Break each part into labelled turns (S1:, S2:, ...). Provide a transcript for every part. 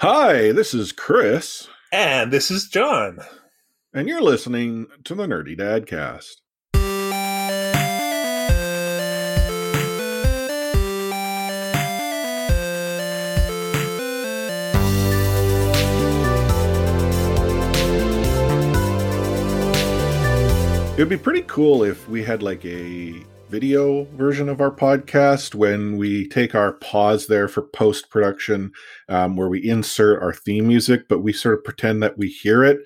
S1: Hi, this is Chris.
S2: And this is John.
S1: And you're listening to the Nerdy Dadcast. It would be pretty cool if we had like a video version of our podcast when we take our pause there for post production, um, where we insert our theme music, but we sort of pretend that we hear it.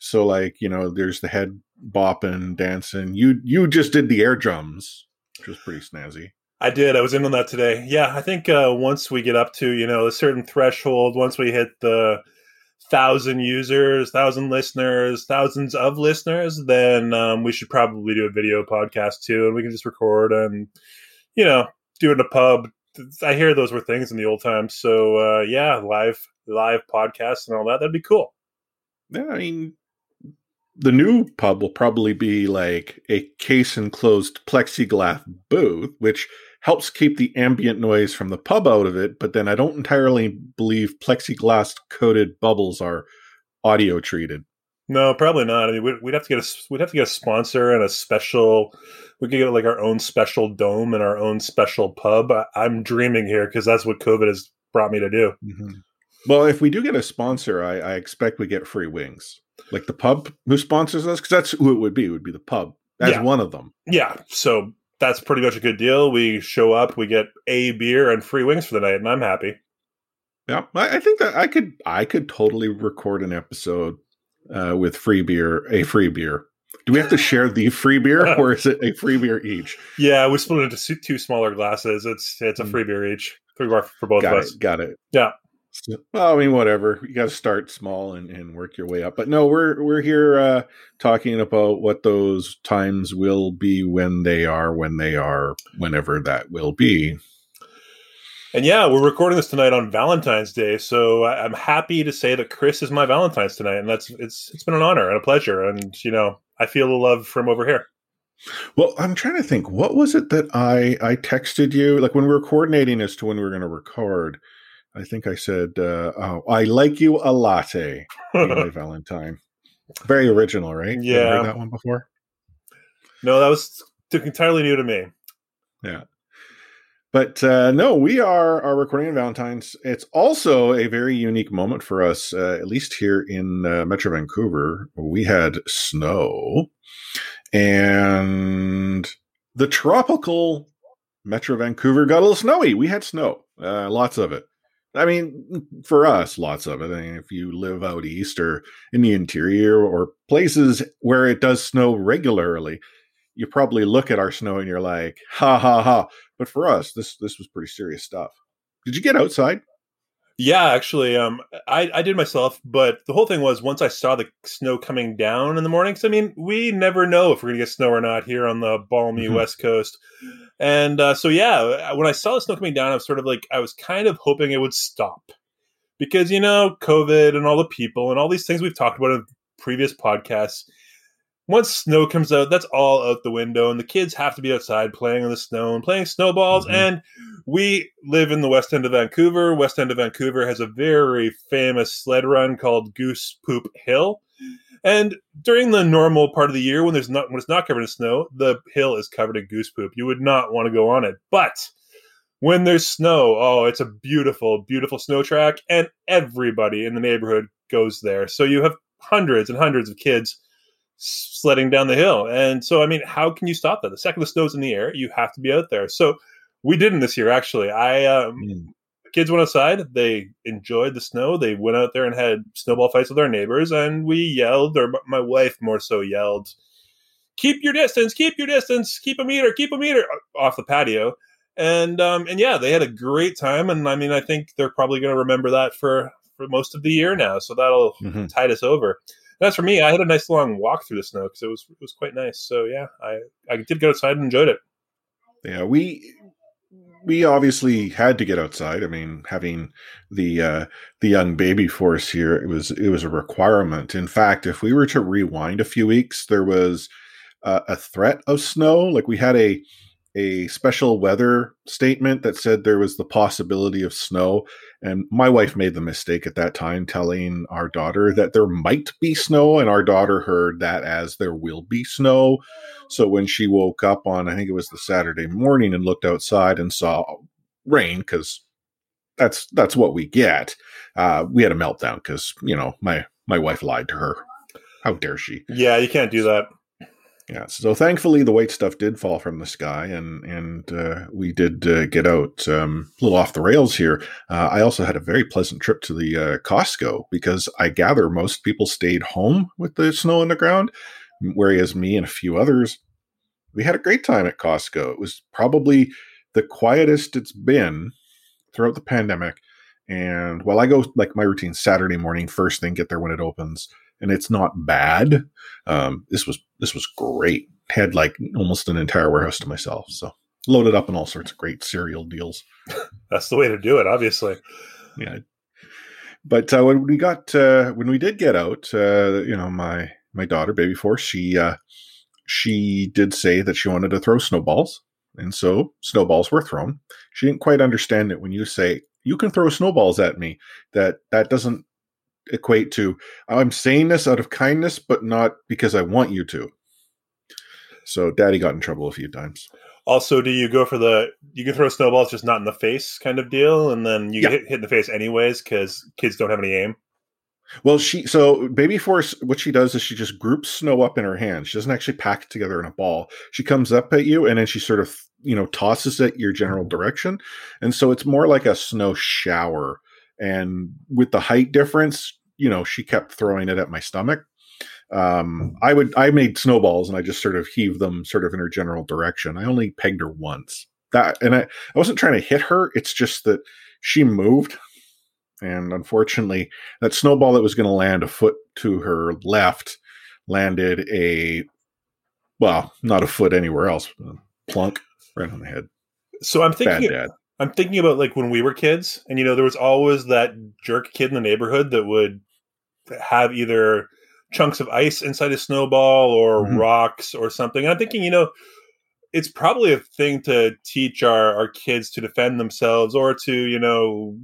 S1: So, like, you know, there's the head bopping, dancing. You you just did the air drums, which was pretty snazzy.
S2: I did. I was in on that today. Yeah, I think uh, once we get up to you know a certain threshold, once we hit the thousand users, thousand listeners, thousands of listeners, then um, we should probably do a video podcast too, and we can just record and you know do it in a pub. I hear those were things in the old times, so uh, yeah, live live podcasts and all that. That'd be cool.
S1: Yeah, I mean, the new pub will probably be like a case enclosed plexiglass booth, which helps keep the ambient noise from the pub out of it, but then I don't entirely believe plexiglass coated bubbles are audio treated.
S2: No, probably not. I mean, we'd, we'd, have to get a we'd have to get a sponsor and a special. We could get like our own special dome and our own special pub. I, am dreaming here because that's what COVID has brought me to do.
S1: Mm-hmm. Well, if we do get a sponsor, I, I, expect we get free wings, like the pub who sponsors us, because that's who it would be. It would be the pub as yeah. one of them.
S2: Yeah. So that's pretty much a good deal. We show up, we get a beer and free wings for the night, and I'm happy.
S1: Yeah, I, think that I could I could totally record an episode uh, with free beer, a free beer. Do we have to share the free beer, or is it a free beer each?
S2: Yeah, we split it into two smaller glasses. It's it's a mm. free beer each, three bar for both
S1: got
S2: of
S1: it,
S2: us.
S1: Got it.
S2: Yeah.
S1: Well, I mean, whatever. You got to start small and, and work your way up. But no, we're we're here uh, talking about what those times will be when they are, when they are, whenever that will be.
S2: And yeah, we're recording this tonight on Valentine's Day, so I'm happy to say that Chris is my Valentine's tonight, and that's it's it's been an honor and a pleasure, and you know I feel the love from over here.
S1: Well, I'm trying to think. What was it that I I texted you like when we were coordinating as to when we were going to record? I think I said, uh, oh, I like you a latte, Valentine. Very original, right?
S2: Yeah.
S1: heard that one before?
S2: No, that was entirely new to me.
S1: Yeah. But uh, no, we are, are recording on Valentine's. It's also a very unique moment for us, uh, at least here in uh, Metro Vancouver. We had snow, and the tropical Metro Vancouver got a little snowy. We had snow, uh, lots of it. I mean, for us, lots of it. I mean, if you live out east or in the interior or places where it does snow regularly, you probably look at our snow and you're like, ha ha ha. But for us, this this was pretty serious stuff. Did you get outside?
S2: Yeah, actually, um, I, I did myself, but the whole thing was once I saw the snow coming down in the morning. Because I mean, we never know if we're gonna get snow or not here on the balmy mm-hmm. West Coast. And uh, so, yeah, when I saw the snow coming down, I was sort of like, I was kind of hoping it would stop because you know, COVID and all the people and all these things we've talked about in previous podcasts once snow comes out, that's all out the window, and the kids have to be outside playing in the snow and playing snowballs. Mm-hmm. And we live in the west end of Vancouver. West end of Vancouver has a very famous sled run called Goose Poop Hill. And during the normal part of the year, when there's not when it's not covered in snow, the hill is covered in goose poop. You would not want to go on it. But when there's snow, oh, it's a beautiful, beautiful snow track, and everybody in the neighborhood goes there. So you have hundreds and hundreds of kids sledding down the hill. And so, I mean, how can you stop that? The second the snow's in the air, you have to be out there. So we didn't this year, actually. I, um, mm. kids went outside. They enjoyed the snow. They went out there and had snowball fights with our neighbors. And we yelled, or my wife more so yelled, keep your distance, keep your distance, keep a meter, keep a meter off the patio. And, um, and yeah, they had a great time. And I mean, I think they're probably going to remember that for, for most of the year now. So that'll mm-hmm. tide us over that's for me. I had a nice long walk through the snow because it was it was quite nice. So yeah, I I did go outside and enjoyed it.
S1: Yeah, we we obviously had to get outside. I mean, having the uh, the young baby force here, it was it was a requirement. In fact, if we were to rewind a few weeks, there was uh, a threat of snow. Like we had a a special weather statement that said there was the possibility of snow. And my wife made the mistake at that time telling our daughter that there might be snow, and our daughter heard that as there will be snow. So when she woke up on, I think it was the Saturday morning, and looked outside and saw rain, because that's that's what we get. Uh, we had a meltdown because you know my my wife lied to her. How dare she?
S2: Yeah, you can't do that.
S1: Yeah. So thankfully, the white stuff did fall from the sky, and and uh, we did uh, get out um, a little off the rails here. Uh, I also had a very pleasant trip to the uh, Costco because I gather most people stayed home with the snow on the ground, whereas me and a few others, we had a great time at Costco. It was probably the quietest it's been throughout the pandemic. And while I go like my routine Saturday morning, first thing, get there when it opens and it's not bad. Um, this was this was great. Had like almost an entire warehouse to myself, so loaded up on all sorts of great cereal deals.
S2: That's the way to do it, obviously.
S1: Yeah, but uh, when we got uh, when we did get out, uh, you know, my my daughter, baby four, she uh, she did say that she wanted to throw snowballs, and so snowballs were thrown. She didn't quite understand it when you say you can throw snowballs at me. That that doesn't equate to I'm saying this out of kindness, but not because I want you to. So daddy got in trouble a few times.
S2: Also, do you go for the you can throw snowballs just not in the face kind of deal, and then you yeah. get hit in the face anyways because kids don't have any aim?
S1: Well, she so baby force what she does is she just groups snow up in her hand. She doesn't actually pack it together in a ball. She comes up at you and then she sort of you know tosses it your general direction, and so it's more like a snow shower. And with the height difference, you know, she kept throwing it at my stomach. Um, I would, I made snowballs and I just sort of heaved them sort of in her general direction. I only pegged her once that, and I, I wasn't trying to hit her. It's just that she moved. And unfortunately, that snowball that was going to land a foot to her left landed a, well, not a foot anywhere else, plunk right on the head.
S2: So I'm thinking, I'm thinking about like when we were kids, and you know, there was always that jerk kid in the neighborhood that would have either chunks of ice inside a snowball or mm-hmm. rocks or something. And I'm thinking, you know, it's probably a thing to teach our, our kids to defend themselves or to, you know,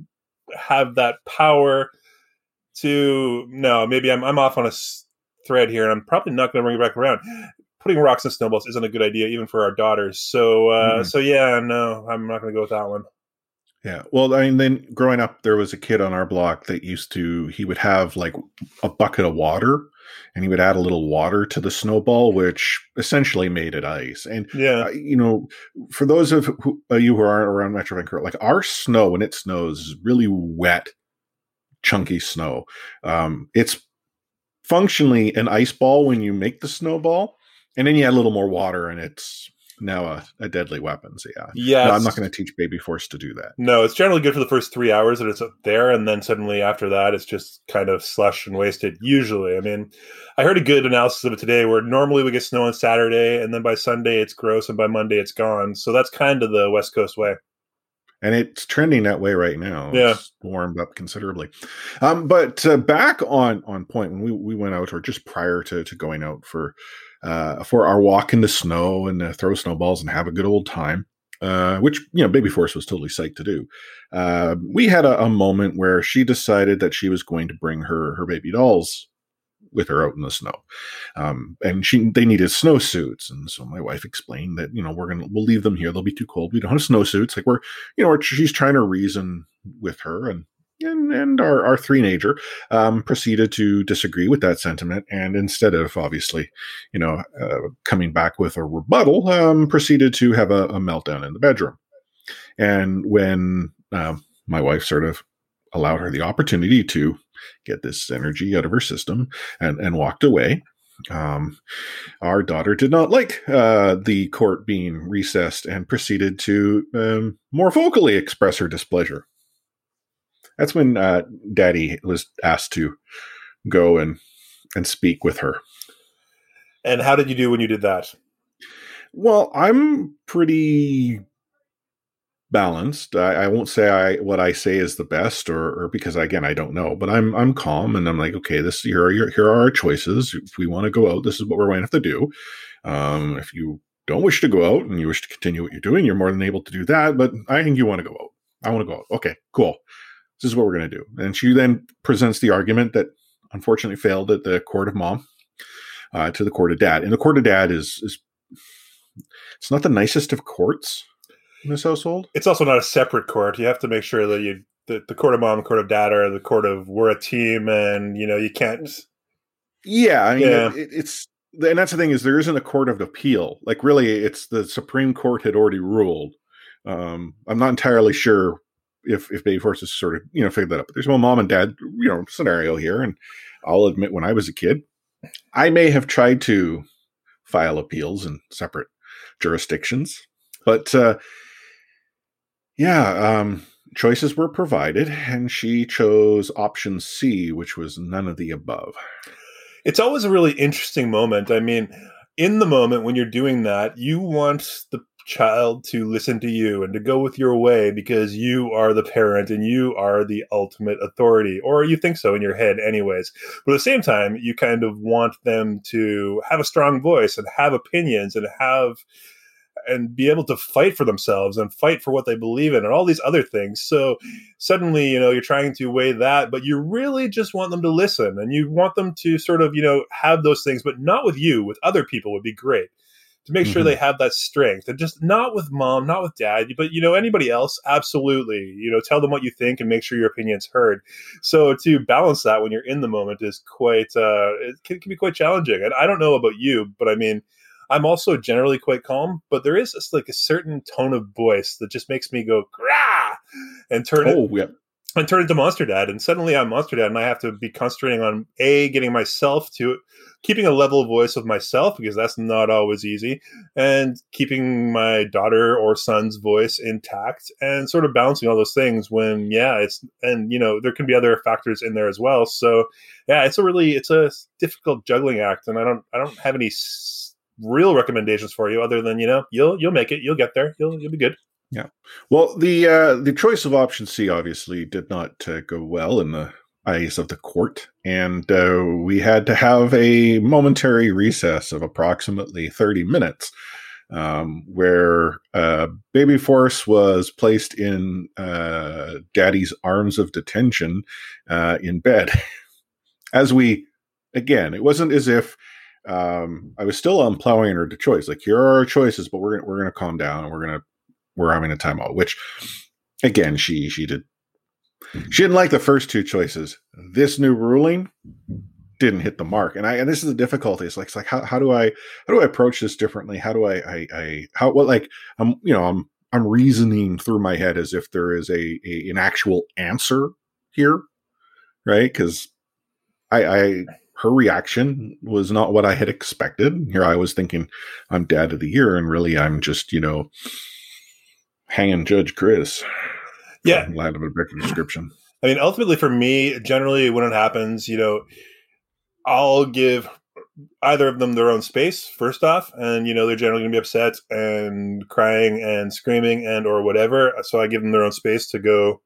S2: have that power to no, maybe I'm I'm off on a thread here and I'm probably not going to bring it back around. Putting rocks in snowballs isn't a good idea even for our daughters. So uh mm-hmm. so yeah, no, I'm not going to go with that one.
S1: Yeah. Well, I mean, then growing up, there was a kid on our block that used to, he would have like a bucket of water and he would add a little water to the snowball, which essentially made it ice. And,
S2: yeah,
S1: uh, you know, for those of who, uh, you who aren't around Metro Vancouver, like our snow, when it snows, is really wet, chunky snow. Um, it's functionally an ice ball when you make the snowball. And then you add a little more water and it's now a, a deadly weapon. So yeah,
S2: yeah.
S1: No, I'm not going to teach Baby Force to do that.
S2: No, it's generally good for the first three hours that it's up there, and then suddenly after that, it's just kind of slush and wasted. Usually, I mean, I heard a good analysis of it today, where normally we get snow on Saturday, and then by Sunday it's gross, and by Monday it's gone. So that's kind of the West Coast way.
S1: And it's trending that way right now.
S2: Yeah,
S1: it's warmed up considerably. Um, but uh, back on on point when we we went out, or just prior to to going out for uh, for our walk in the snow and uh, throw snowballs and have a good old time. Uh, which you know, Baby Force was totally psyched to do. Uh, we had a, a, moment where she decided that she was going to bring her her baby dolls with her out in the snow, um, and she they needed snowsuits, and so my wife explained that you know we're gonna we'll leave them here; they'll be too cold. We don't have snowsuits. Like we're you know she's trying to reason with her, and and, and our, our three nager um, proceeded to disagree with that sentiment and instead of obviously you know uh, coming back with a rebuttal um, proceeded to have a, a, meltdown in the bedroom. And when uh, my wife sort of allowed her the opportunity to get this energy out of her system and, and walked away um, our daughter did not like uh, the court being recessed and proceeded to um, more vocally express her displeasure that's when uh, Daddy was asked to go and and speak with her.
S2: And how did you do when you did that?
S1: Well, I'm pretty balanced. I, I, won't say I what I say is the best, or, or, because again I don't know. But I'm I'm calm and I'm like, okay, this here are your, here are our choices. If we want to go out, this is what we're going to have to do. Um, if you don't wish to go out and you wish to continue what you're doing, you're more than able to do that. But I think you want to go out. I want to go out. Okay, cool. This is what we're going to do. And she then presents the argument that unfortunately failed at the court of mom uh, to the court of dad. And the court of dad is, is it's not the nicest of courts in this household.
S2: It's also not a separate court. You have to make sure that you the, the court of mom, the court of dad are the court of we're a team, and you know you can't.
S1: Yeah, I mean yeah. It, it's and that's the thing is there isn't a court of appeal. Like really, it's the Supreme Court had already ruled. Um, I'm not entirely sure if if Baby Force has sort of you know figured that out. But there's one mom and dad you know scenario here, and I'll admit when I was a kid, I may have tried to file appeals in separate jurisdictions, but uh, yeah, um, choices were provided, and she chose option C, which was none of the above.
S2: It's always a really interesting moment. I mean, in the moment when you're doing that, you want the child to listen to you and to go with your way because you are the parent and you are the ultimate authority, or you think so in your head, anyways. But at the same time, you kind of want them to have a strong voice and have opinions and have and be able to fight for themselves and fight for what they believe in and all these other things. So suddenly, you know, you're trying to weigh that, but you really just want them to listen and you want them to sort of, you know, have those things, but not with you, with other people would be great to make mm-hmm. sure they have that strength and just not with mom, not with dad, but you know, anybody else, absolutely. You know, tell them what you think and make sure your opinion's heard. So to balance that when you're in the moment is quite uh it can, can be quite challenging. And I don't know about you, but I mean I'm also generally quite calm, but there is this, like a certain tone of voice that just makes me go Grah! and turn oh, it, yeah. And turn into Monster Dad. And suddenly I'm Monster Dad, and I have to be concentrating on a getting myself to keeping a level voice of myself because that's not always easy, and keeping my daughter or son's voice intact, and sort of balancing all those things. When yeah, it's and you know there can be other factors in there as well. So yeah, it's a really it's a difficult juggling act, and I don't I don't have any real recommendations for you other than you know you'll you'll make it you'll get there you'll you'll be good
S1: yeah well the uh the choice of option c obviously did not uh, go well in the eyes of the court and uh, we had to have a momentary recess of approximately 30 minutes um, where uh, baby force was placed in uh, daddy's arms of detention uh, in bed as we again it wasn't as if um, I was still unplowing her to choice. Like here are our choices, but we're gonna, we're gonna calm down and we're gonna we're having a timeout. Which again, she she did she didn't like the first two choices. This new ruling didn't hit the mark, and I and this is the difficulty. It's like it's like how, how do I how do I approach this differently? How do I I, I how what like I'm you know I'm I'm reasoning through my head as if there is a, a an actual answer here, right? Because I I her reaction was not what I had expected. Here I was thinking I'm dad of the year, and really I'm just, you know, hanging Judge Chris.
S2: Yeah.
S1: Lack of a better description.
S2: I mean, ultimately for me, generally when it happens, you know, I'll give either of them their own space first off and you know they're generally going to be upset and crying and screaming and or whatever so i give them their own space to go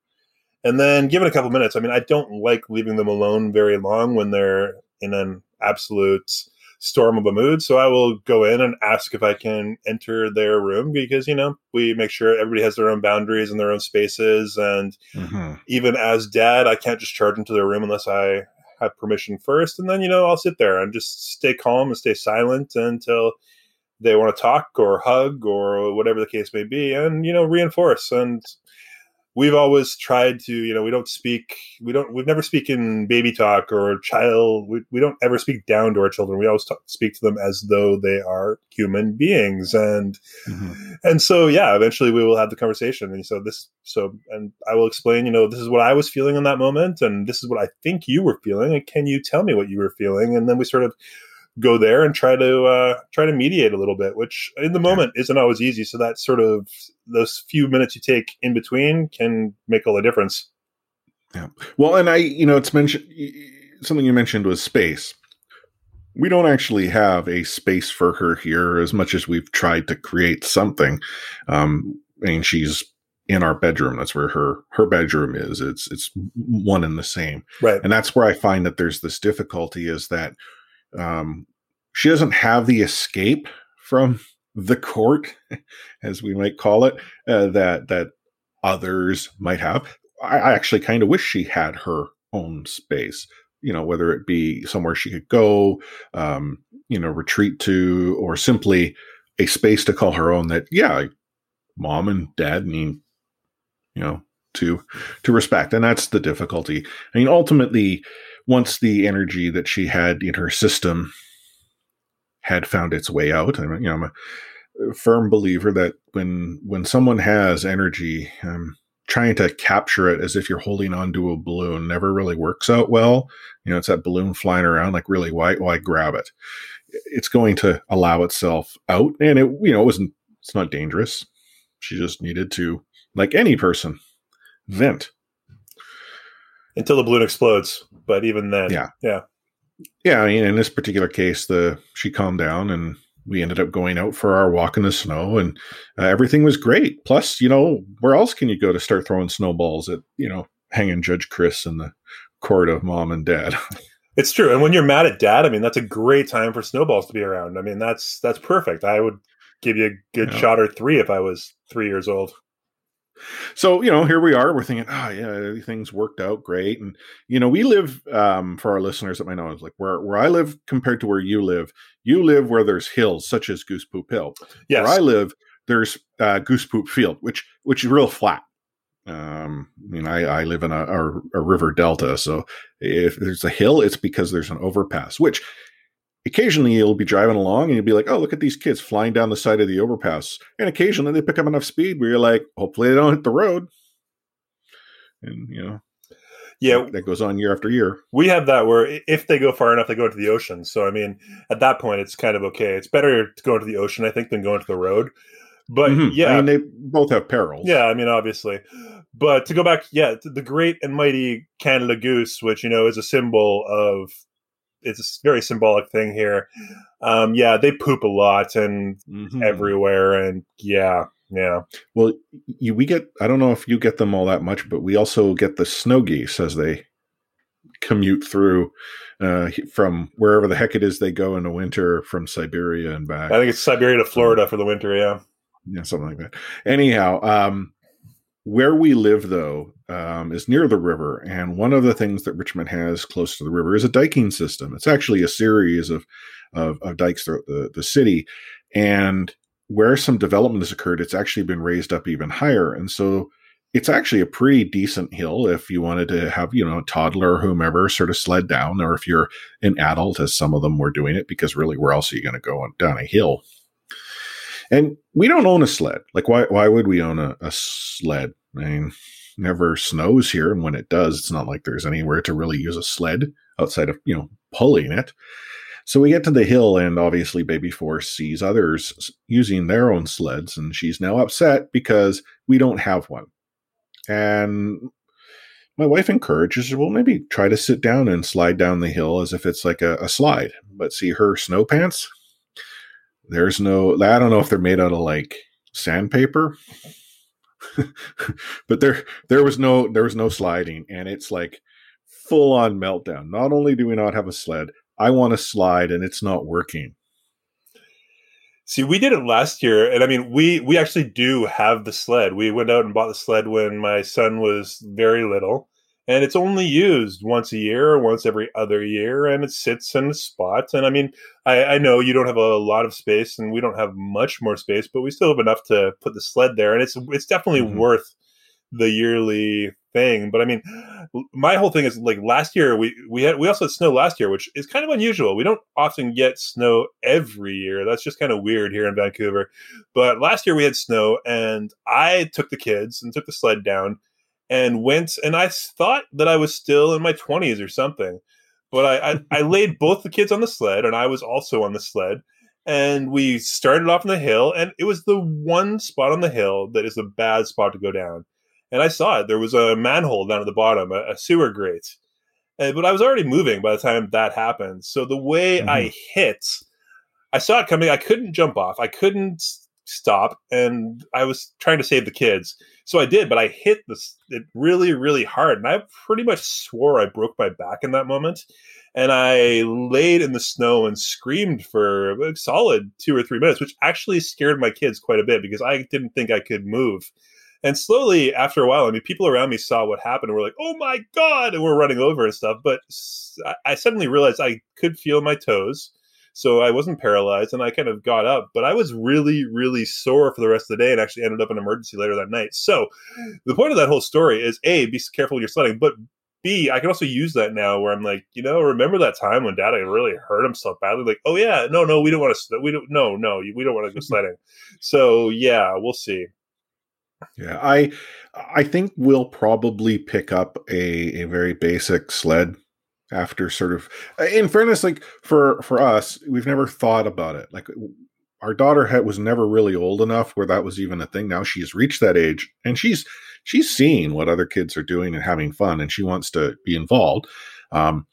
S2: and then give it a couple minutes i mean i don't like leaving them alone very long when they're in an absolute storm of a mood. So I will go in and ask if I can enter their room because, you know, we make sure everybody has their own boundaries and their own spaces. And mm-hmm. even as dad, I can't just charge into their room unless I have permission first. And then, you know, I'll sit there and just stay calm and stay silent until they want to talk or hug or whatever the case may be and, you know, reinforce. And we've always tried to you know we don't speak we don't we've never speak in baby talk or child we, we don't ever speak down to our children. We always talk, speak to them as though they are human beings. And mm-hmm. and so yeah eventually we will have the conversation. And so this so and i will explain you know this is what i was feeling in that moment and this is what i think you were feeling. And can you tell me what you were feeling? And then we sort of go there and try to uh, try to mediate a little bit, which in the moment isn't always easy. So that sort of those few minutes you take in between can make all the difference.
S1: Yeah. Well, and I, you know, it's mentioned something you mentioned was space. We don't actually have a space for her here as much as we've tried to create something. Um, mean, she's in our bedroom. That's where her her bedroom is. It's it's one and the same.
S2: Right.
S1: And that's where I find that there's this difficulty is that um, she doesn't have the escape from the court, as we might call it, uh, that that others might have. I, I actually kind of wish she had her own space. You know, whether it be somewhere she could go, um, you know, retreat to, or simply a space to call her own. That yeah, mom and dad need, you know, to to respect, and that's the difficulty. I mean, ultimately, once the energy that she had in her system had found its way out, I mean, you know, I'm a firm believer that when when someone has energy, um, trying to capture it as if you're holding onto a balloon never really works out well. You know, it's that balloon flying around. Like, really, why why grab it? It's going to allow itself out, and it you know it wasn't. It's not dangerous. She just needed to, like any person, vent
S2: until the balloon explodes. But even then,
S1: yeah,
S2: yeah,
S1: yeah. I mean, in this particular case, the she calmed down and we ended up going out for our walk in the snow and uh, everything was great. Plus, you know, where else can you go to start throwing snowballs at, you know, hanging Judge Chris in the court of mom and dad?
S2: It's true. And when you're mad at dad, I mean, that's a great time for snowballs to be around. I mean, that's that's perfect. I would give you a good yeah. shot or three if I was three years old.
S1: So, you know, here we are. We're thinking, oh, yeah, everything's worked out great. And, you know, we live, um, for our listeners that might know, like where, where I live compared to where you live, you live where there's hills, such as Goose Poop Hill.
S2: Yes.
S1: Where I live, there's uh, Goose Poop Field, which which is real flat. Um, I mean, I, I live in a, a, a river delta. So if there's a hill, it's because there's an overpass, which occasionally you'll be driving along and you'll be like, oh, look at these kids flying down the side of the overpass. And occasionally they pick up enough speed where you're like, hopefully they don't hit the road. And, you know,
S2: yeah,
S1: that goes on year after year.
S2: We have that where if they go far enough, they go into the ocean. So, I mean, at that point, it's kind of okay. It's better to go into the ocean, I think, than go into the road. But mm-hmm. yeah,
S1: I mean, they both have perils.
S2: Yeah, I mean, obviously. But to go back, yeah, the great and mighty Canada Goose, which, you know, is a symbol of it's a very symbolic thing here. Um, yeah, they poop a lot and mm-hmm. everywhere, and yeah, yeah.
S1: Well, you, we get. I don't know if you get them all that much, but we also get the snow geese as they commute through uh, from wherever the heck it is they go in the winter from Siberia and back.
S2: I think it's Siberia to Florida for the winter. Yeah,
S1: yeah, something like that. Anyhow, um, where we live, though, um, is near the river. And one of the things that Richmond has close to the river is a diking system. It's actually a series of, of, of dikes throughout the, the city. And where some development has occurred, it's actually been raised up even higher. And so it's actually a pretty decent hill if you wanted to have, you know, a toddler or whomever sort of sled down, or if you're an adult, as some of them were doing it, because really, where else are you going to go on, down a hill? And we don't own a sled. Like, why, why would we own a, a sled? I mean, never snows here. And when it does, it's not like there's anywhere to really use a sled outside of, you know, pulling it. So we get to the hill, and obviously, Baby Force sees others using their own sleds, and she's now upset because we don't have one. And my wife encourages her, well, maybe try to sit down and slide down the hill as if it's like a, a slide. But see, her snow pants, there's no, I don't know if they're made out of like sandpaper but there there was no there was no sliding and it's like full on meltdown. Not only do we not have a sled i want to slide and it's not working.
S2: See we did it last year and i mean we we actually do have the sled. We went out and bought the sled when my son was very little and it's only used once a year or once every other year and it sits in a spot and i mean I, I, know you don't have a lot of space and we don't have much more space but we still have enough to put the sled there and it's it's definitely mm-hmm. worth the yearly thing but i mean my whole thing is like last year we we had we also had snow last year which is kind of unusual. We don't often get snow every year. That's just kind of weird here in vancouver. But last year we had snow and i took the kids and took the sled down and went and I thought that I was still in my 20s or something. But I, I, I, laid both the kids on the sled and I was also on the sled. And we started off on the hill, and it was the one spot on the hill that is a bad spot to go down. And I saw it. There was a manhole down at the bottom, a, a sewer grate. And, but I was already moving by the time that happened. So the way mm-hmm. I hit, I saw it coming. I couldn't jump off. I couldn't stop, and I was trying to save the kids. So I did, but I hit this it really, really hard, and I pretty much swore I broke my back in that moment. And I laid in the snow and screamed for a solid two or three minutes, which actually scared my kids quite a bit because I didn't think I could move. And slowly, after a while, I mean, people around me saw what happened and were like, "Oh my god!" and we're running over and stuff. But I suddenly realized I could feel my toes, so I wasn't paralyzed, and I kind of got up. But I was really, really sore for the rest of the day, and actually ended up in emergency later that night. So the point of that whole story is: a, be careful when you're sledding, but B, I can also use that now where I'm like, you know, remember that time when dad really hurt himself badly? Like, oh yeah, no, no, we don't want to, we don't, no, no, we don't want to go sledding. so yeah, we'll see.
S1: Yeah, I I think we'll probably pick up a a very basic sled after sort of in fairness like for for us we've never thought about it. Like our daughter had, was never really old enough where that was even a thing. Now she's reached that age and she's she's seeing what other kids are doing and having fun and she wants to be involved. Um,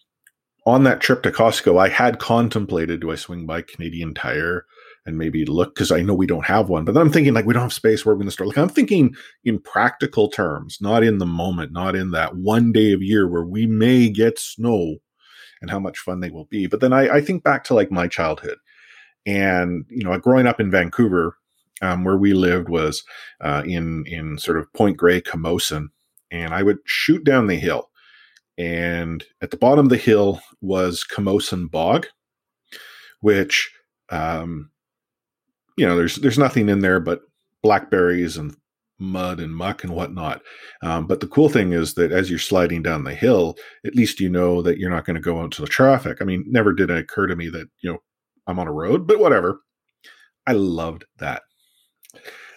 S1: on that trip to costco i had contemplated do i swing by canadian tire and maybe look because I know we don't have one. But then I'm thinking like we don't have space where we're going to start. Like I'm thinking in practical terms, not in the moment, not in that one day of year where we may get snow and how much fun they will be. But then I, I think back to like my childhood and you know growing up in Vancouver, um, where we lived was uh, in in sort of Point Grey, Camosun, and I would shoot down the hill. And at the bottom of the hill was Camosun Bog, which um, you know, there's there's nothing in there but blackberries and mud and muck and whatnot. Um, but the cool thing is that as you're sliding down the hill, at least you know that you're not going to go into the traffic. I mean, never did it occur to me that you know I'm on a road, but whatever. I loved that.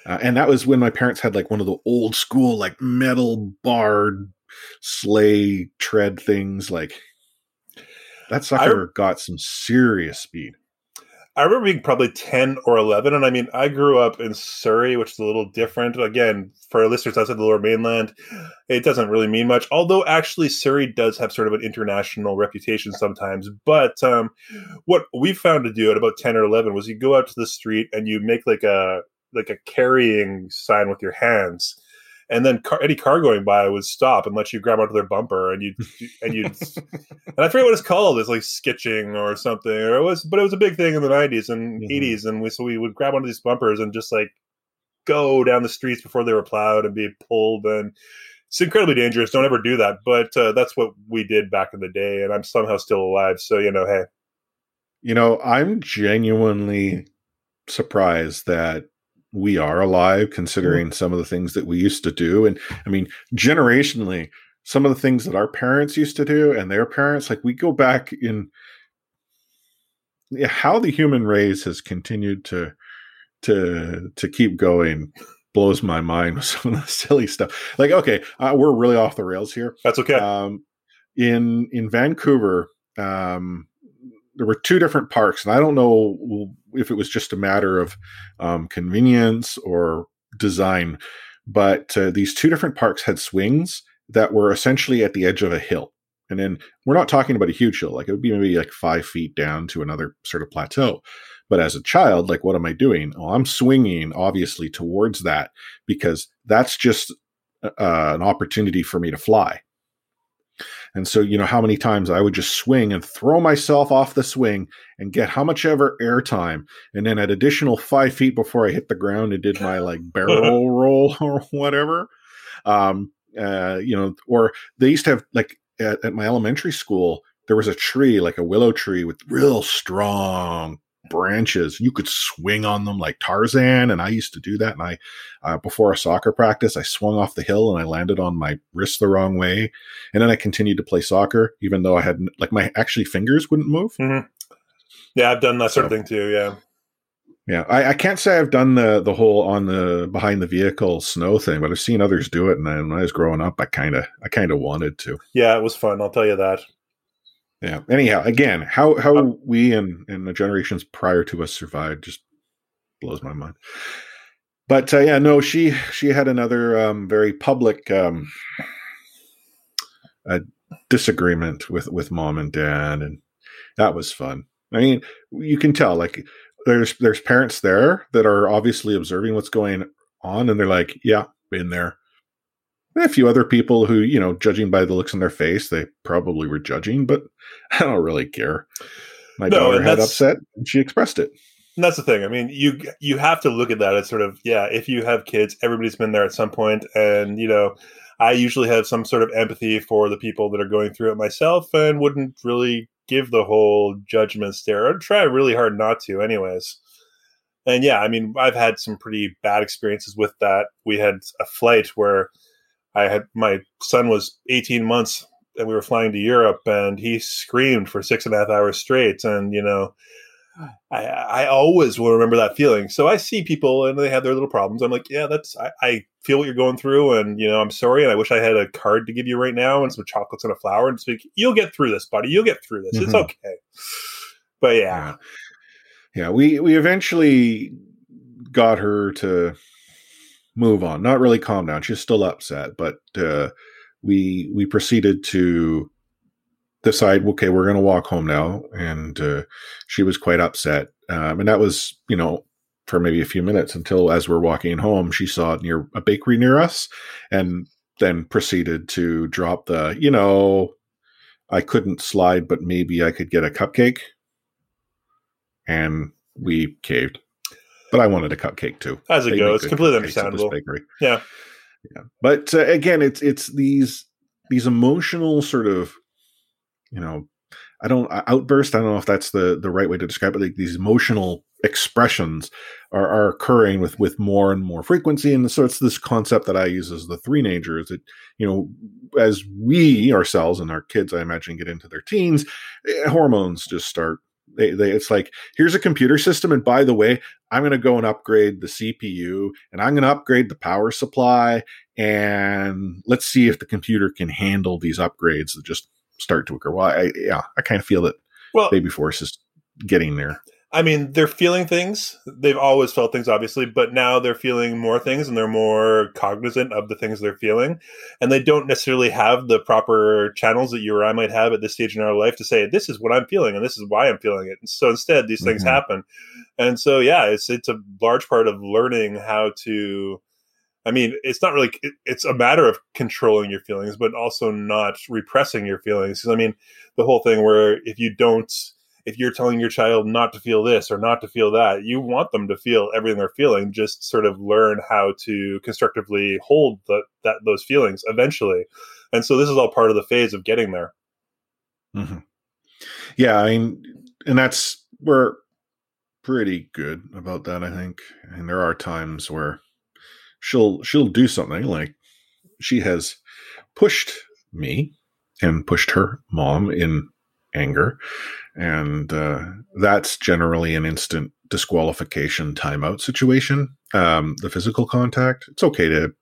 S1: Uh, and that was when my parents had like one of the old school like metal barred sleigh tread things like that sucker I, got some serious speed
S2: I remember being probably 10 or 11. And I mean, I grew up in Surrey, which is a little different. Again, for our listeners outside the lower mainland, it doesn't really mean much. Although, actually, Surrey does have sort of an international reputation sometimes. But um, what we found to do at about 10 or 11 was you go out to the street and you make like a like a carrying sign with your hands and then car, any car going by would stop and let you grab onto their bumper, and you and you and I forget what it's called. It's like skitching or something, or it was, but it was a big thing in the '90s and mm-hmm. '80s, and we so we would grab onto these bumpers and just like go down the streets before they were plowed and be pulled and it's incredibly dangerous. Don't ever do that. But uh, that's what we did back in the day, and I'm somehow still alive. So you know, hey,
S1: you know, I'm genuinely surprised that we are alive considering some of the things that we used to do and i mean generationally some of the things that our parents used to do and their parents like we go back in yeah, how the human race has continued to to to keep going blows my mind with some of the silly stuff. Like okay uh, we're really off the rails here.
S2: That's okay.
S1: Um in in vancouver um there were two different parks, and I don't know if it was just a matter of um, convenience or design, but uh, these two different parks had swings that were essentially at the edge of a hill. And then we're not talking about a huge hill, like it would be maybe like five feet down to another sort of plateau. But as a child, like what am I doing? Oh, I'm swinging obviously towards that because that's just uh, an opportunity for me to fly. And so, you know, how many times I would just swing and throw myself off the swing and get how much ever air time. And then at additional five feet before I hit the ground and did my like barrel roll or whatever. Um, uh, you know, or they used to have like at, at my elementary school, there was a tree, like a willow tree with real strong branches. You could swing on them like Tarzan, and I used to do that. And I, uh, before a soccer practice, I swung off the hill and I landed on my wrist the wrong way, and then I continued to play soccer, even though I had like my actually fingers wouldn't move.
S2: Mm-hmm. Yeah, I've done that sort so, of thing too. Yeah.
S1: Yeah, I, I, can't say I've done the the whole on the behind the vehicle snow thing, but I've seen others do it, and when I was growing up, I kind of I kind of wanted to.
S2: Yeah, it was fun. I'll tell you that.
S1: Yeah. Anyhow, again, how how uh, we and and the generations prior to us survived just blows my mind. But uh, yeah, no, she she had another um, very public um, disagreement with with mom and dad, and that was fun. I mean, you can tell like there's there's parents there that are obviously observing what's going on, and they're like, "Yeah, been there." And a few other people who, you know, judging by the looks on their face, they probably were judging, but I don't really care. My
S2: No,
S1: daughter had upset, and she expressed it.
S2: And that's the thing. I mean, you you have to look at that as sort of yeah. If you have kids, everybody's been there at some point, and you know, I usually have some sort of empathy for the people that are going through it myself, and wouldn't really give the whole judgment stare. I'd try really hard not to, anyways. And yeah, I mean, I've had some pretty bad experiences with that. We had a flight where I had my son was 18 months and we were flying to Europe and he screamed for six and a half hours straight. And, you know, I, I always will remember that feeling. So I see people and they have their little problems. I'm like, yeah, that's, I, I feel what you're going through. And, you know, I'm sorry. And I wish I had a card to give you right now and some chocolates and a flower and speak, you'll get through this, buddy. You'll get through this. It's
S1: Mhm.
S2: okay. But yeah,
S1: yeah. We we eventually got her to move on. Not really calm down. She's still upset, but uh, we we proceeded to decide. Okay, we're going to walk home now, and uh, she was quite upset. Um, and that was you know for maybe a few minutes until as we're walking home, she saw near a bakery near us, and then proceeded to drop the you know. I couldn't slide, but maybe I could get a cupcake. And we caved. But I wanted a cupcake too.
S2: as it
S1: They
S2: goes, it's completely understandable.
S1: bakery.
S2: Yeah.
S1: yeah. But uh, again, it's it's these these emotional sort of, you know, I don't outburst. I don't know if that's the the right way to describe it. Like these emotional expressions are, are occurring with with more and more frequency, and so it's this concept that I use as the three nature is that you know as we ourselves and our kids, I imagine, get into their teens, eh, hormones just start. They, they, it's like here's a computer system, and by the way, I'm going to go and upgrade the CPU, and I'm going to upgrade the power supply, and let's see if the computer can handle these upgrades that just start to occur. Well, I, yeah, I kind of feel that
S2: Well,
S1: Baby Force is getting there.
S2: I mean, they're feeling things. They've always felt things, obviously, but now they're feeling more things and they're more cognizant of the things they're feeling. And they don't necessarily have the proper channels that you or I might have at this stage in our life to say, this is what I'm feeling and this is why I'm feeling it. And so instead, these things
S1: Mhm.
S2: happen. And so, yeah, it's, it's a large part of learning how to. I mean, it's not really, it's a matter of controlling your feelings, but also not repressing your feelings. I mean, the whole thing where if you don't, if you're telling your child not to feel this or not to feel that, you want them to feel everything they're feeling. Just sort of learn how to constructively hold the, that those feelings eventually. And so this is all part of the phase of getting there.
S1: hmm Yeah, I mean, and that's we're pretty good about that. I think, and there are times where she'll she'll do something like she has pushed me and pushed her mom in anger, and uh, that's generally an instant disqualification timeout situation. Um, the physical contact, it's okay to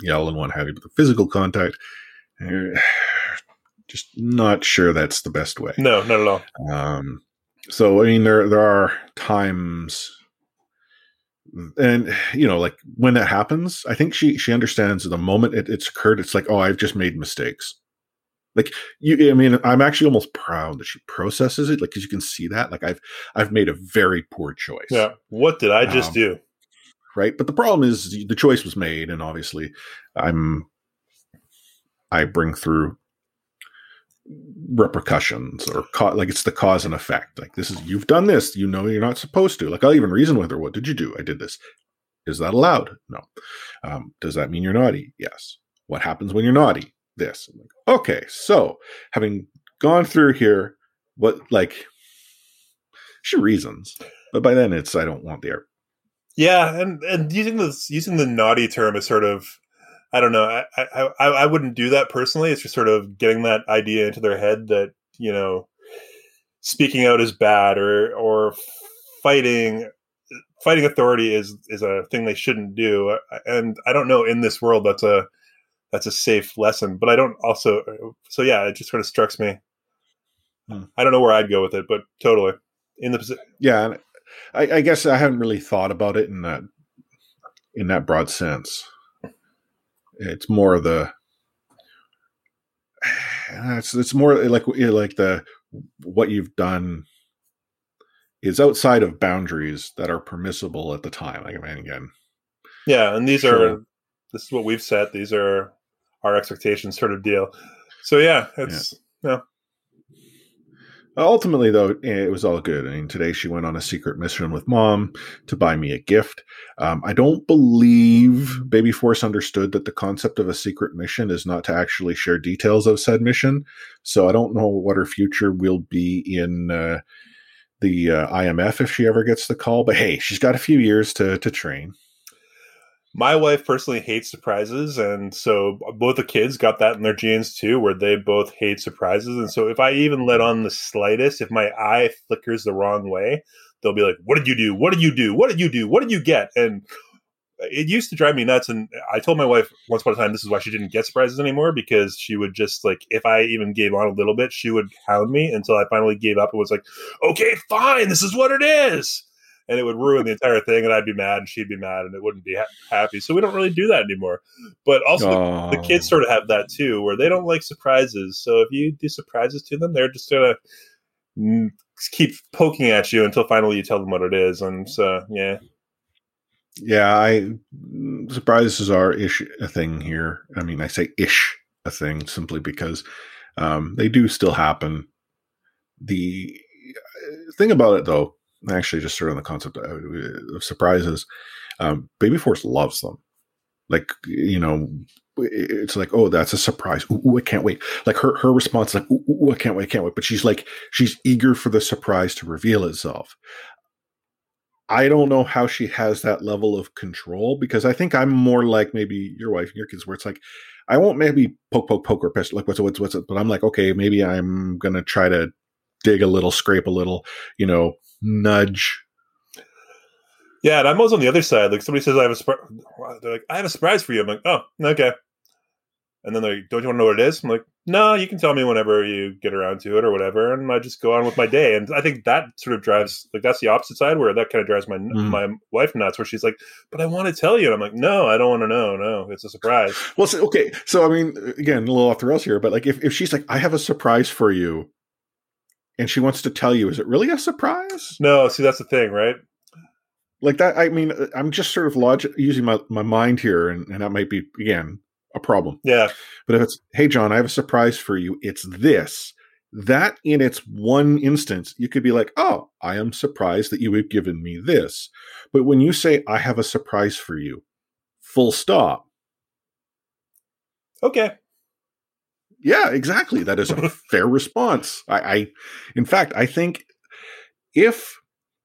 S1: yell and what have you, but the physical contact. eh, Just not sure that's the best way.
S2: No, not at all.
S1: Um, so I mean, there there are times, and you know, like when that happens, I think she she understands the moment it, it's occurred. It's like, oh, I've just made mistakes. Like you, I mean, I'm actually almost proud that she processes it, like because you can see that. Like I've I've made a very poor choice,
S2: Yeah. What did I just
S1: Um,
S2: do?
S1: right? But the problem is the choice was made, and obviously, I'm I bring through repercussions or ca- like it's the cause and effect. Like this is you've done this, you know you're not supposed to. Like I'll even reason with her. What did you do? I did this. Is that allowed? No. Um, does that mean you're naughty? Yes. What happens when you're naughty? This. I'm like, okay, so having gone through here, what like she reasons, but by then it's I don't want the
S2: Yeah, and and using this using the naughty term is sort of I don't know. I, I I I wouldn't do that personally. It's just sort of getting that idea into their head that you know speaking out is bad or or fighting fighting authority is is a thing they shouldn't do. And I don't know in this world that's a that's a safe lesson. But I don't also so yeah, it just sort of strikes me.
S1: Hmm.
S2: I don't know where I'd go with it, but totally in the
S1: yeah I, I guess i haven't really thought about it in that in that broad sense it's more the it's it's more like like the what you've done is outside of boundaries that are permissible at the time. Like, I mean, again,
S2: Yeah, and these
S1: Sure.
S2: are this is what we've set. These are our expectations, sort of deal. So yeah, it's no.
S1: ultimately though, it was all good. I mean, today she went on a secret mission with mom to buy me a gift. Um, I don't believe Baby Force understood that the concept of a secret mission is not to actually share details of said mission. So I don't know what her future will be in. Uh, the uh, IMF if she ever gets the call, but hey, she's got a few years to to train.
S2: My wife personally hates surprises, and so both the kids got that in their genes too, where they both hate surprises. And so if I even let on the slightest, if my eye flickers the wrong way, they'll be like, "What did you do? What did you do? What did you do? What did you get?" And it used to drive me nuts. And I told my wife once upon a time this is why she didn't get surprises anymore because she would just like if I even gave on a little bit, she would hound me until I finally gave up and was like, "Okay, fine, this is what it is." And it would ruin the entire thing, and I'd be mad, and she'd be mad, and it wouldn't be ha- happy. So we don't really do that anymore. But also, the, the kids
S1: Oh.
S2: sort of have that too, where they don't like surprises. So if you do surprises to them, they're just gonna keep poking at you until finally you tell them what it is. And so, yeah,
S1: Yeah, I surprises are ish a thing here. I mean, I say ish a thing simply because um, they do still happen. The uh, thing about it, though, actually, just sort of the concept of, of surprises, um, Baby Force loves them. Like you know, it's like, oh, that's a surprise. Ooh, ooh, I can't wait. Like her her response, is like, ooh, ooh, I can't wait, I can't wait. But she's like, she's eager for the surprise to reveal itself. I don't know how she has that level of control because I think I'm more like maybe your wife and your kids, where it's like, I won't maybe poke, poke, poke or piss, like what's it, what's what's it, but I'm like, okay, maybe I'm gonna try to dig a little, scrape a little, you know, nudge.
S2: yeah. And I'm always on the other side. Like somebody says, "I have a surprise." They're like, "I have a surprise for you." I'm like, "Oh, okay." And then they're like, "Don't you want to know what it is?" I'm like, "No, you can tell me whenever you get around to it or whatever." And I just go on with my day. And I think that sort of drives like that's the opposite side where that kind of drives my
S1: Mhm.
S2: my wife nuts, where she's like, "But I want to tell you." And I'm like, "No, I don't want to know. No, it's a surprise."
S1: Well, so, okay, so I mean, again, a little off the rails here, but like if, if she's like, I have a surprise for you, and she wants to tell you, is it really a surprise?
S2: No, see, that's the thing, right?
S1: like that i mean uh, i'm just sort of logic using my, my mind here and, and that might be again a problem
S2: Yeah,
S1: but if it's hey john i have a surprise for you it's this that in its one instance you could be like oh i am surprised that you have given me this but when you say i have a surprise for you full stop
S2: okay.
S1: Yeah exactly. That is a fair response. I, I in fact i think if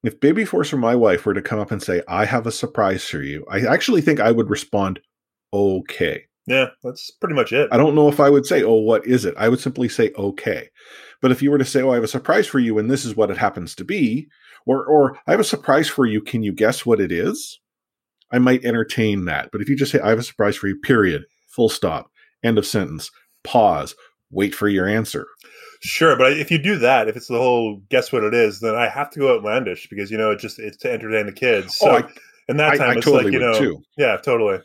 S1: if baby force or my wife were to come up and say i have a surprise for you i actually think i would respond okay.
S2: Yeah, that's pretty much it.
S1: i don't know if i would say oh what is it? I would simply say okay. But if you were to say oh i have a surprise for you and this is what it happens to be or or i have a surprise for you can you guess what it is? I might entertain that. But if you just say i have a surprise for you period full stop end of sentence pause wait for your answer.
S2: Sure, but if you do that, if it's the whole guess what it is, then I have to go outlandish because you know it just it's to entertain the kids. So
S1: oh i,
S2: in that time,
S1: I
S2: it's
S1: totally
S2: like you know,
S1: too.
S2: Yeah, totally.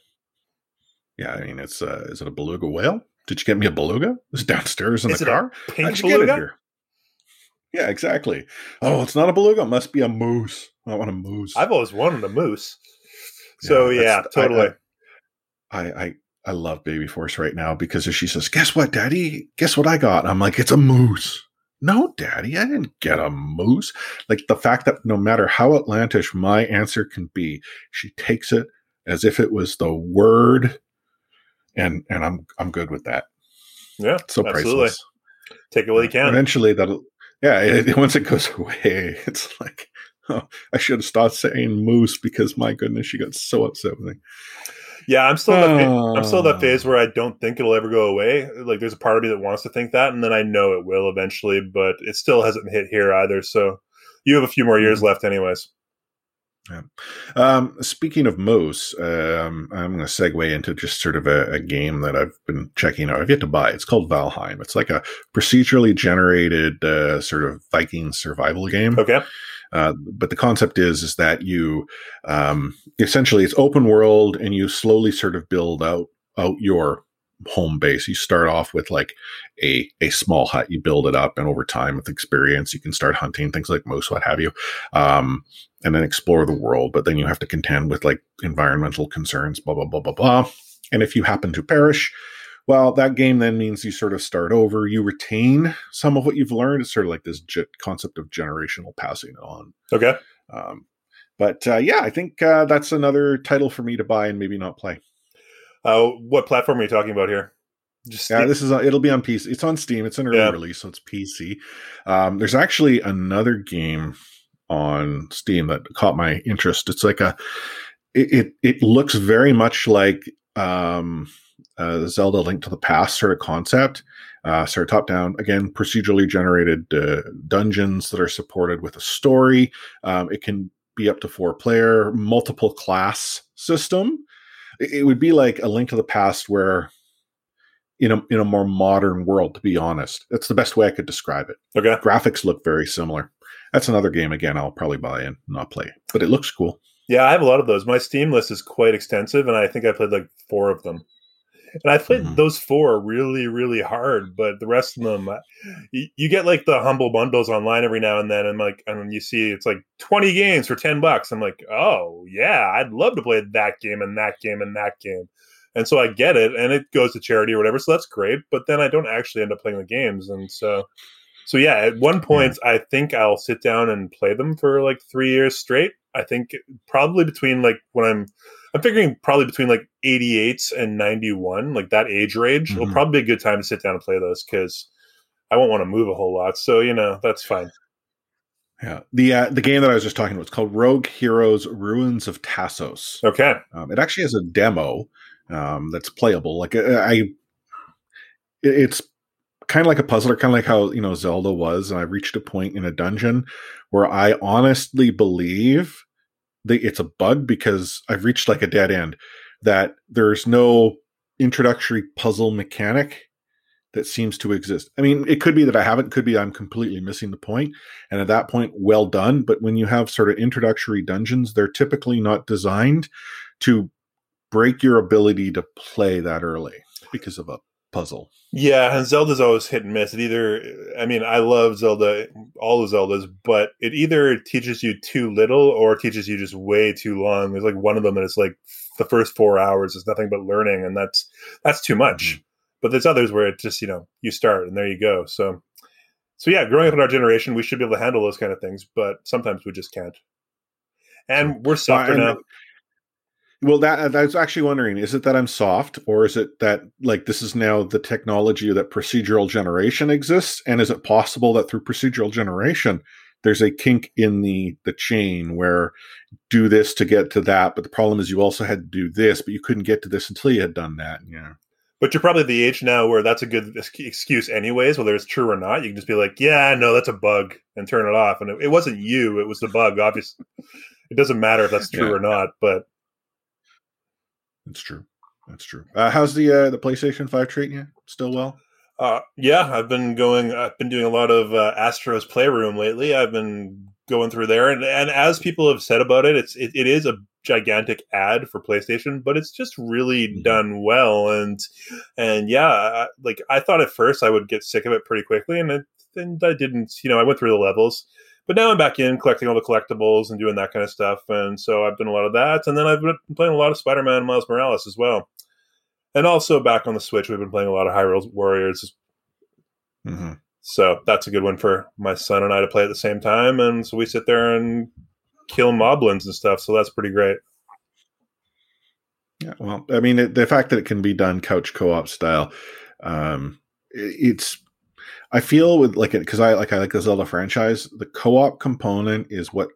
S1: yeah i mean it's uh is it a beluga whale? Did you get me a beluga? It's downstairs in
S2: Is
S1: the car?
S2: Pink
S1: How'd you get it here? Yeah exactly. Oh it's not a beluga. It must be a moose. I want a moose.
S2: I've always wanted a moose. So
S1: Yeah,
S2: yeah,
S1: I-
S2: totally.
S1: I, I I love Baby Force right now because if she says, "Guess what, Daddy? Guess what I got?" I'm like, "It's a moose." No, Daddy, I didn't get a moose. Like the fact that no matter how outlandish my answer can be, she takes it as if it was the word, and and I'm I'm good with that.
S2: yeah,
S1: So
S2: absolutely.
S1: priceless.
S2: Take it while you can.
S1: Eventually, that'll yeah. It, once it goes away, it's like. Oh, I should have stopped saying moose because my goodness, she got so upset with me.
S2: Yeah, I'm still in that I'm still in that
S1: Ah.
S2: phase where I don't think it'll ever go away. Like there's a part of me that wants to think that, and then I know it will eventually, but it still hasn't hit here either. So you have a few more years
S1: Mm-hmm.
S2: left, anyways.
S1: Um, speaking of moose, um, I'm going to segue into just sort of a, a game that I've been checking out. I've yet to buy. It's called Valheim. It's like a procedurally generated uh, sort of Viking survival game.
S2: Okay.
S1: Uh, but the concept is is that you um, essentially it's open world and you slowly sort of build out out your home base. You start off with like a a small hut. You build it up, and over time, with experience, you can start hunting things like moose, what have you, um, and then explore the world. But then you have to contend with like environmental concerns, blah blah blah blah blah. And if you happen to perish, well, that game then means you sort of start over. You retain some of what you've learned. It's sort of like this ge- concept of generational passing on.
S2: Okay.
S1: Um, but uh, yeah, I think uh, that's another title for me to buy and maybe not play.
S2: Uh, what platform are you talking about here?
S1: Just yeah, this is it'll be on PC. It's on Steam. It's an early yeah. release, so it's PC. Um, there's actually another game on Steam that caught my interest. It's like a it it, it looks very much like um, uh, Zelda Link to the Past sort of concept. Uh, sort of top down again, procedurally generated uh, dungeons that are supported with a story. Um, it can be up to four player, multiple class system. It, it would be like a Link to the Past where in a in a more modern world. To be honest, that's the best way I could describe it.
S2: Okay,
S1: graphics look very similar. That's another game again. I'll probably buy and not play, but it looks cool.
S2: Yeah, I have a lot of those. My Steam list is quite extensive, and I think I played like four of them. And I played mm-hmm. those four really, really hard, but the rest of them, you, you, get like the humble bundles online every now and then, and like, and you see it's like twenty games for ten bucks, I'm like, oh yeah, I'd love to play that game and that game and that game, and so I get it, and it goes to charity or whatever, so that's great. But then I don't actually end up playing the games, and so, so yeah, at one point, I think I'll sit down and play them for like three years straight. I think probably between like when I'm I'm figuring probably between like 88 and 91, like that age range, mm-hmm. will probably be a good time to sit down and play those because I won't want to move a whole lot. So you know that's fine.
S1: Yeah, the uh, the game that I was just talking about is called Rogue Heroes: Ruins of Tassos.
S2: Okay,
S1: um, it actually has a demo um, that's playable. Like uh, I, it's kind of like a puzzler, kind of like how you know Zelda was. And I reached a point in a dungeon where I honestly believe it's a bug because I've reached like a dead end that there's no introductory puzzle mechanic that seems to exist. I mean, it could be that I haven't, could be I'm completely missing the point. And at that point, well done. But when you have sort of introductory dungeons, they're typically not designed to break your ability to play that early because of a puzzle.
S2: Yeah, and Zelda's always hit and miss. It either, I mean, I love Zelda, all the Zeldas, but it either teaches you too little or teaches you just way too long. There's like one of them that is like the first four hours is nothing but learning, and that's that's too much. Mm-hmm. But there's others where it just you know you start and there you go. So, so yeah, growing up in our generation, we should be able to handle those kind of things, but sometimes we just can't. And we're softer now.
S1: Well, that uh, I was actually wondering: is it that I'm soft, or is it that like this is now the technology that procedural generation exists? And is it possible that through procedural generation, there's a kink in the the chain where do this to get to that, but the problem is you also had to do this, but you couldn't get to this until you had done that. Yeah.
S2: But you're probably the age now where that's a good excuse, anyways, whether it's true or not. You can just be like, "Yeah, no, that's a bug," and turn it off. And it, it wasn't you; it was the bug. Obviously, it doesn't matter if that's true yeah. or not. But
S1: that's true. That's true. Uh, how's the uh, the PlayStation Five treating you? Still well?
S2: Uh, yeah, I've been going. I've been doing a lot of uh, Astro's Playroom lately. I've been going through there, and and as people have said about it, it's it, it is a gigantic ad for PlayStation, but it's just really mm-hmm. done well. And and yeah, I, like I thought at first I would get sick of it pretty quickly, and it, and I didn't. You know, I went through the levels. But now I'm back in collecting all the collectibles and doing that kind of stuff. And so I've done a lot of that. And then I've been playing a lot of Spider Man Miles Morales as well. And also back on the Switch, we've been playing a lot of Hyrule Warriors. Mm-hmm. So that's a good one for my son and I to play at the same time. And so we sit there and kill moblins and stuff. So that's pretty great.
S1: Yeah, well, I mean, the fact that it can be done couch co-op style, um, it's I feel with like it because I like I like the Zelda franchise. The co-op component is what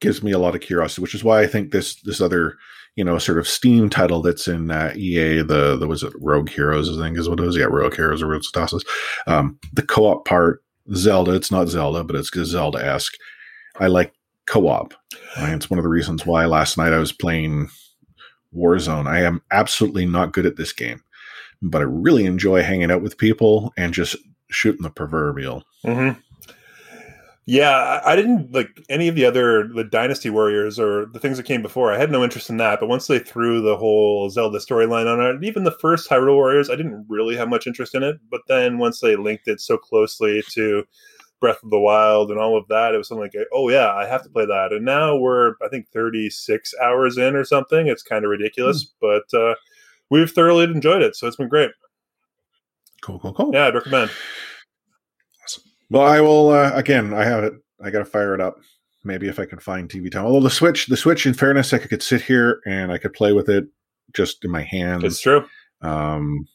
S1: gives me a lot of curiosity, which is why I think this this other you know sort of Steam title that's in uh, EA the the was it Rogue Heroes I think is what it is yeah Rogue Heroes or Rogue Tassos. Um, the co-op part Zelda it's not Zelda but it's Zelda esque. I like co-op. And it's one of the reasons why last night I was playing Warzone. I am absolutely not good at this game, but I really enjoy hanging out with people and just shooting the proverbial.
S2: Mm-hmm. Yeah, I didn't like any of the other the Dynasty Warriors or the things that came before. I had no interest in that, but once they threw the whole Zelda storyline on it, even the first Hyrule Warriors, I didn't really have much interest in it. But then once they linked it so closely to Breath of the Wild and all of that, it was something like, oh yeah, I have to play that. And now we're I think 36 hours in or something. It's kind of ridiculous, hmm. but uh, we've thoroughly enjoyed it, so it's been great.
S1: Cool, cool, cool.
S2: Yeah, I'd recommend. Awesome.
S1: Well, I will. Uh, again, I have it. I got to fire it up. Maybe if I can find TV time. Although the Switch, the Switch, in fairness, I could sit here and I could play with it just in my hands.
S2: It's true.
S1: Um,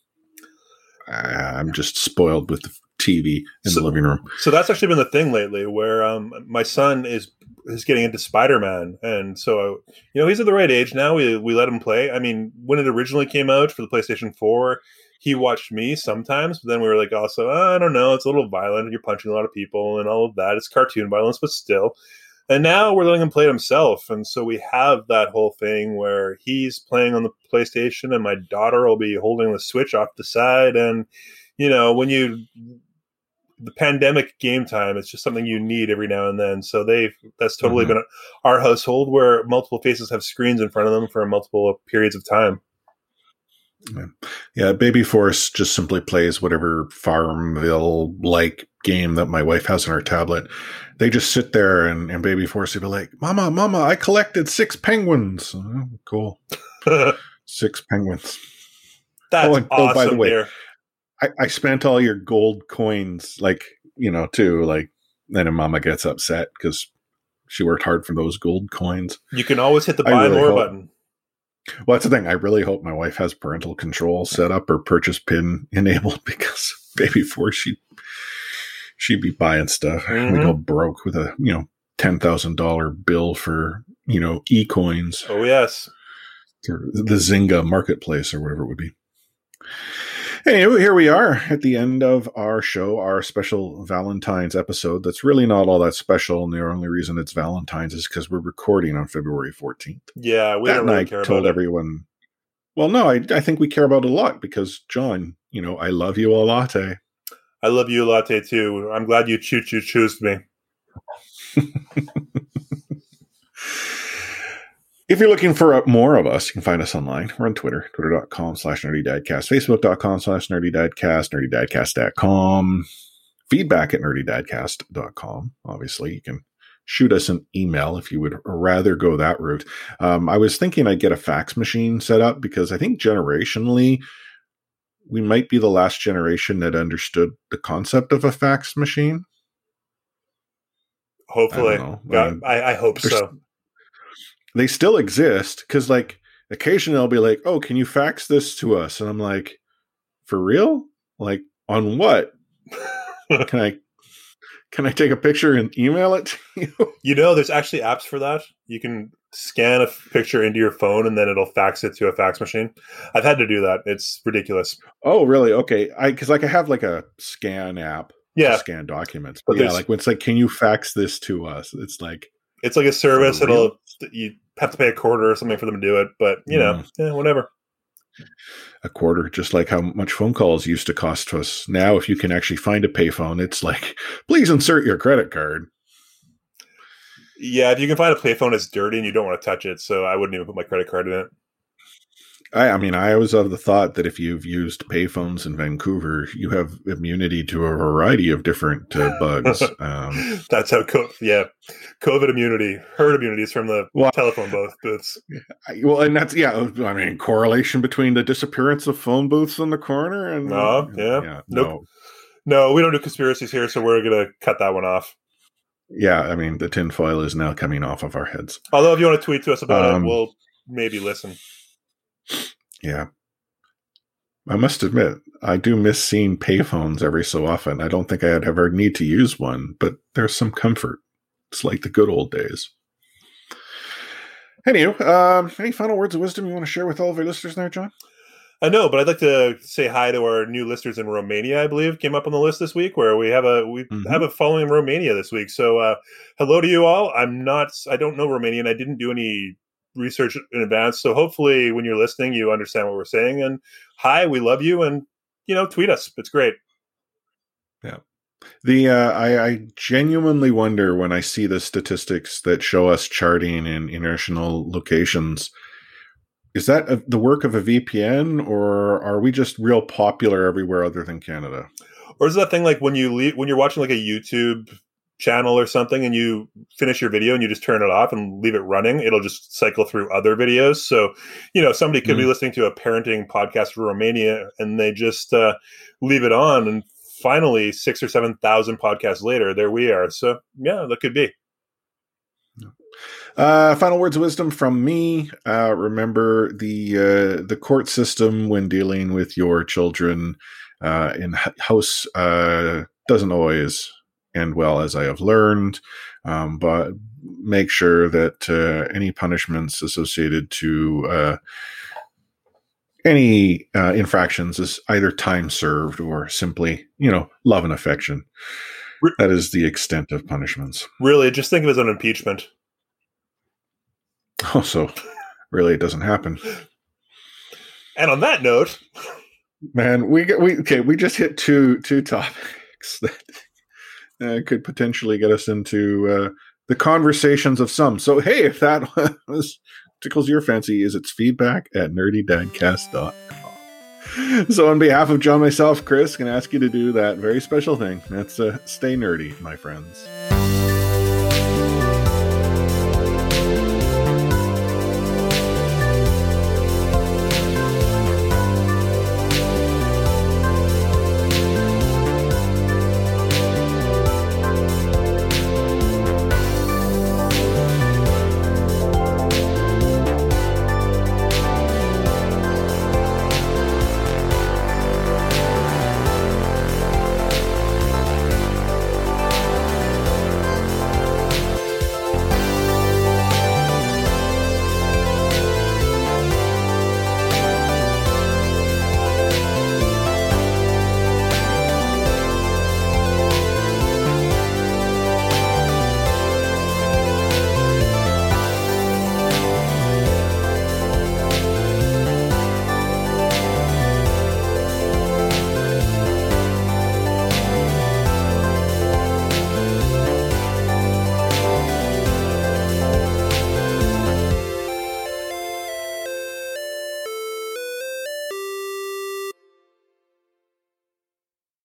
S1: I'm just spoiled with the TV in so, the living room.
S2: So that's actually been the thing lately, where um, my son is is getting into Spider Man, and so you know he's at the right age now. We we let him play. I mean, when it originally came out for the PlayStation Four, he watched me sometimes, but then we were like, also, oh, I don't know, it's a little violent. You're punching a lot of people and all of that. It's cartoon violence, but still. And now we're letting him play it himself. And so we have that whole thing where he's playing on the PlayStation and my daughter will be holding the Switch off the side. And, you know, when you, the pandemic game time, it's just something you need every now and then. So they've, that's totally mm-hmm. been our household where multiple faces have screens in front of them for multiple periods of time.
S1: Yeah. yeah, Baby Force just simply plays whatever Farmville like game that my wife has on her tablet. They just sit there and, and Baby Force will be like, Mama, Mama, I collected six penguins. Oh, cool. six penguins.
S2: That's oh, and, awesome, oh, by the way,
S1: I, I spent all your gold coins, like, you know, too. Like, then Mama gets upset because she worked hard for those gold coins.
S2: You can always hit the buy really more hope, button.
S1: Well, that's the thing. I really hope my wife has parental control set up or purchase pin enabled because baby before she she'd be buying stuff. Mm-hmm. We go broke with a you know ten thousand dollar bill for you know e coins.
S2: Oh yes,
S1: the Zynga marketplace or whatever it would be. Anyway, here we are at the end of our show, our special Valentine's episode. That's really not all that special, and the only reason it's Valentine's is because we're recording on February 14th.
S2: Yeah, we that don't really care
S1: told everyone. Well, no, I, I think we care about it a lot because, John, you know, I love you a latte.
S2: I love you a latte too. I'm glad you choo choo choose me.
S1: If you're looking for more of us, you can find us online. We're on Twitter, twitter.com slash nerdydadcast, facebook.com slash nerdydadcast, nerdydadcast.com, feedback at nerdydadcast.com. Obviously, you can shoot us an email if you would rather go that route. Um, I was thinking I'd get a fax machine set up because I think generationally, we might be the last generation that understood the concept of a fax machine.
S2: Hopefully. I, I, I hope so
S1: they still exist because like occasionally I'll be like, "Oh, can you fax this to us?" And I'm like, "For real? Like on what? can I can I take a picture and email it to you?"
S2: You know, there's actually apps for that. You can scan a picture into your phone and then it'll fax it to a fax machine. I've had to do that. It's ridiculous.
S1: Oh, really? Okay. I because like I have like a scan app.
S2: Yeah.
S1: scan documents. But, but yeah, like when it's like, can you fax this to us? It's like
S2: it's like a service. It'll you have to pay a quarter or something for them to do it, but you know, mm. yeah, whatever.
S1: A quarter, just like how much phone calls used to cost us. Now, if you can actually find a payphone, it's like, please insert your credit card.
S2: Yeah, if you can find a payphone, it's dirty and you don't want to touch it. So I wouldn't even put my credit card in it.
S1: I, I, mean, I was of the thought that if you've used payphones in Vancouver, you have immunity to a variety of different uh, bugs. Um,
S2: That's how, co- yeah, COVID immunity, herd immunity is from the well, telephone booth booths.
S1: Well, and that's yeah. I mean, correlation between the disappearance of phone booths in the corner and
S2: uh, yeah, yeah, nope. no, no, we don't do conspiracies here, so we're gonna cut that one off.
S1: Yeah, I mean, the tinfoil is now coming off of our heads.
S2: Although, if you want to tweet to us about um, it, we'll maybe listen.
S1: Yeah. I must admit, I do miss seeing payphones every so often. I don't think I'd ever need to use one, but there's some comfort. It's like the good old days. Anywho, um, any final words of wisdom you want to share with all of our listeners there, John?
S2: I know, but I'd like to say hi to our new listeners in Romania. I believe came up on the list this week, where we have a we mm-hmm. have a following in Romania this week. So, uh, hello to you all. I'm not, I don't know Romanian. I didn't do any research in advance. So hopefully, when you're listening, you understand what we're saying. And hi, we love you, and you know, tweet us. It's great.
S1: Yeah. The uh, I, I genuinely wonder when I see the statistics that show us charting in international locations. Is that a, the work of a VPN, or are we just real popular everywhere other than Canada?
S2: Or is that thing like when you leave, when you're watching like a YouTube channel or something and you finish your video and you just turn it off and leave it running, it'll just cycle through other videos. So, you know, somebody could mm. be listening to a parenting podcast from Romania and they just uh, leave it on and finally six or seven thousand podcasts later, there we are. So yeah, that could be.
S1: Uh, final words of wisdom from me. Uh, remember the uh, the court system when dealing with your children uh, in house uh, doesn't always end well, as I have learned. Um, but make sure that uh, any punishments associated to any uh, infractions is either time served or simply, you know, love and affection. That is the extent of punishments.
S2: Really, just think of it as an impeachment.
S1: Also, really, it doesn't happen.
S2: And on that note,
S1: man, we we okay. We just hit two two topics that uh, could potentially get us into uh, the conversations of some. So, hey, if that tickles your fancy is its feedback at nerdydadcast.com. So, on behalf of John, myself, Chris, can ask you to do that very special thing. That's uh, stay nerdy, my friends.